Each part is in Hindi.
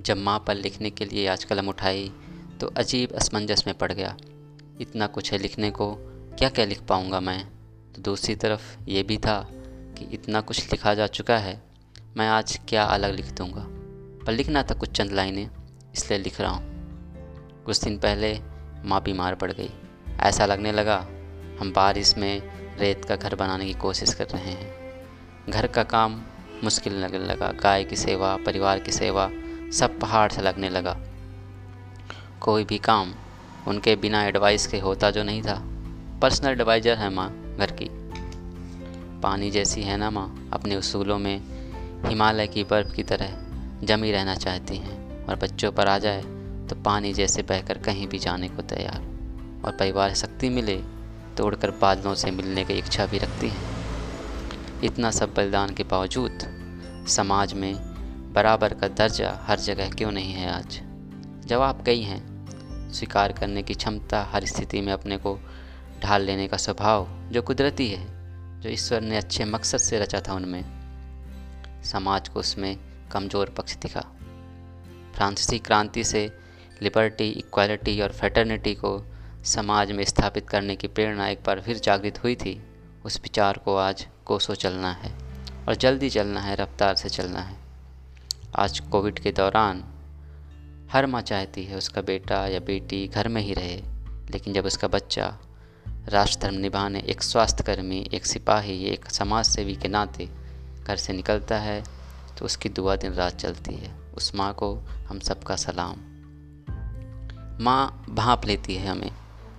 जब माँ पर लिखने के लिए आज कलम उठाई तो अजीब असमंजस में पड़ गया। इतना कुछ है लिखने को, क्या क्या लिख पाऊँगा मैं? तो दूसरी तरफ़ ये भी था कि इतना कुछ लिखा जा चुका है, मैं आज क्या अलग लिख दूँगा? पर लिखना था कुछ चंद लाइनें, इसलिए लिख रहा हूँ। कुछ दिन पहले माँ बीमार पड़ गई। ऐसा लगने लगा, हम बारिश में रेत का घर बनाने की कोशिश कर रहे हैं। घर का काम मुश्किल लगने लगा। गाय की सेवा, परिवार की सेवा सब पहाड़ से लगने लगा। कोई भी काम उनके बिना एडवाइस के होता जो नहीं था। पर्सनल एडवाइज़र है माँ, घर की। पानी जैसी है ना माँ, अपने उसूलों में हिमालय की बर्फ़ की तरह जमी रहना चाहती हैं और बच्चों पर आ जाए तो पानी जैसे बहकर कहीं भी जाने को तैयार। और परिवार शक्ति मिले तो उड़कर बादलों से मिलने की इच्छा भी रखती हैं। इतना सब बलिदान के बावजूद समाज में बराबर का दर्जा हर जगह क्यों नहीं है आज? जवाब कई हैं, स्वीकार करने की क्षमता हर स्थिति में अपने को ढाल लेने का स्वभाव जो कुदरती है, जो ईश्वर ने अच्छे मकसद से रचा था उनमें, समाज को उसमें कमज़ोर पक्ष दिखा। फ्रांसीसी क्रांति से लिबर्टी, इक्वालिटी और फ्रेटर्निटी को समाज में स्थापित करने की प्रेरणा एक बार फिर जागृत हुई थी, उस विचार को आज कोसों चलना है और जल्दी चलना है, रफ्तार से चलना है। आज कोविड के दौरान हर माँ चाहती है उसका बेटा या बेटी घर में ही रहे, लेकिन जब उसका बच्चा राष्ट्र धर्म निभाने, एक स्वास्थ्यकर्मी, एक सिपाही, एक समाज सेवी के नाते घर से निकलता है तो उसकी दुआ दिन रात चलती है। उस माँ को हम सबका सलाम। माँ भाप लेती है हमें,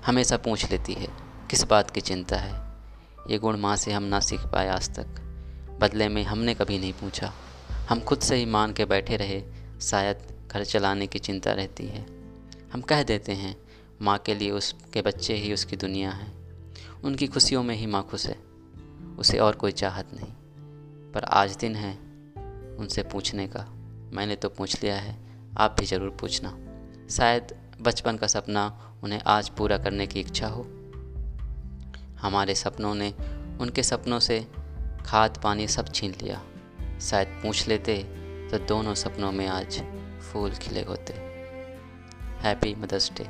हमेशा पूछ लेती है, किस बात की चिंता है? ये गुण माँ से हम ना सीख पाए आज तक। बदले में हमने कभी नहीं पूछा। हम खुद से ही मान के बैठे रहे, शायद घर चलाने की चिंता रहती है। हम कह देते हैं, माँ के लिए उसके बच्चे ही उसकी दुनिया है। उनकी खुशियों में ही माँ खुश है। उसे और कोई चाहत नहीं। पर आज दिन है उनसे पूछने का। मैंने तो पूछ लिया है, आप भी ज़रूर पूछना। शायद बचपन का सपना उन्हें आज पूरा करने की इच्छा हो। हमारे सपनों ने, उनके सपनों से खाद पानी सब छीन लिया। शायद पूछ लेते तो दोनों सपनों में आज फूल खिले होते। Happy mother's day